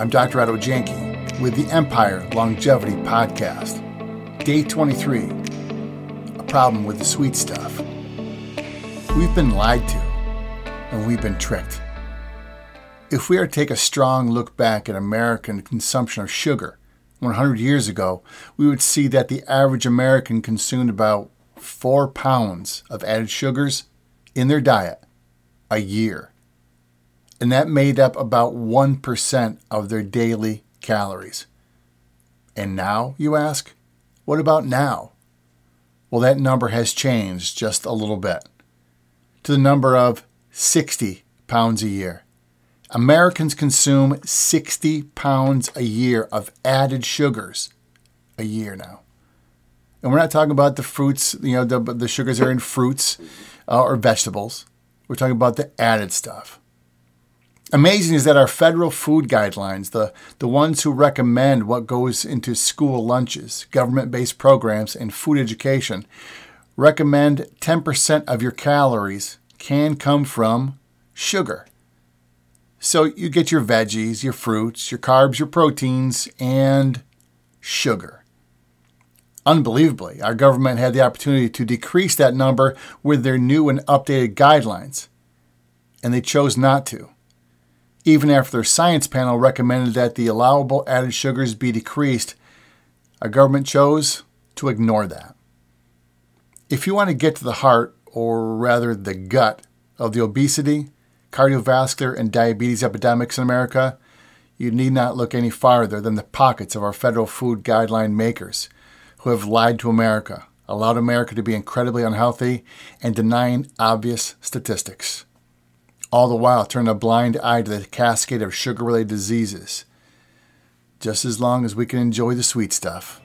I'm Dr. Otto Janke with the Empire Longevity Podcast. Day 23 A Problem with the Sweet Stuff. We've been lied to and we've been tricked. If we are to take a strong look back at American consumption of sugar 100 years ago, we would see that the average American consumed about 4 pounds of added sugars in their diet a year. And that made up about 1% of their daily calories. And now, you ask, what about now? Well, that number has changed just a little bit to the number of 60 pounds a year. Americans consume 60 pounds a year of added sugars a year now. And we're not talking about the fruits, you know, the, the sugars are in fruits uh, or vegetables. We're talking about the added stuff. Amazing is that our federal food guidelines, the, the ones who recommend what goes into school lunches, government based programs, and food education, recommend 10% of your calories can come from sugar. So you get your veggies, your fruits, your carbs, your proteins, and sugar. Unbelievably, our government had the opportunity to decrease that number with their new and updated guidelines, and they chose not to. Even after their science panel recommended that the allowable added sugars be decreased, our government chose to ignore that. If you want to get to the heart, or rather the gut, of the obesity, cardiovascular, and diabetes epidemics in America, you need not look any farther than the pockets of our federal food guideline makers who have lied to America, allowed America to be incredibly unhealthy, and denying obvious statistics. All the while, turn a blind eye to the cascade of sugar related diseases, just as long as we can enjoy the sweet stuff.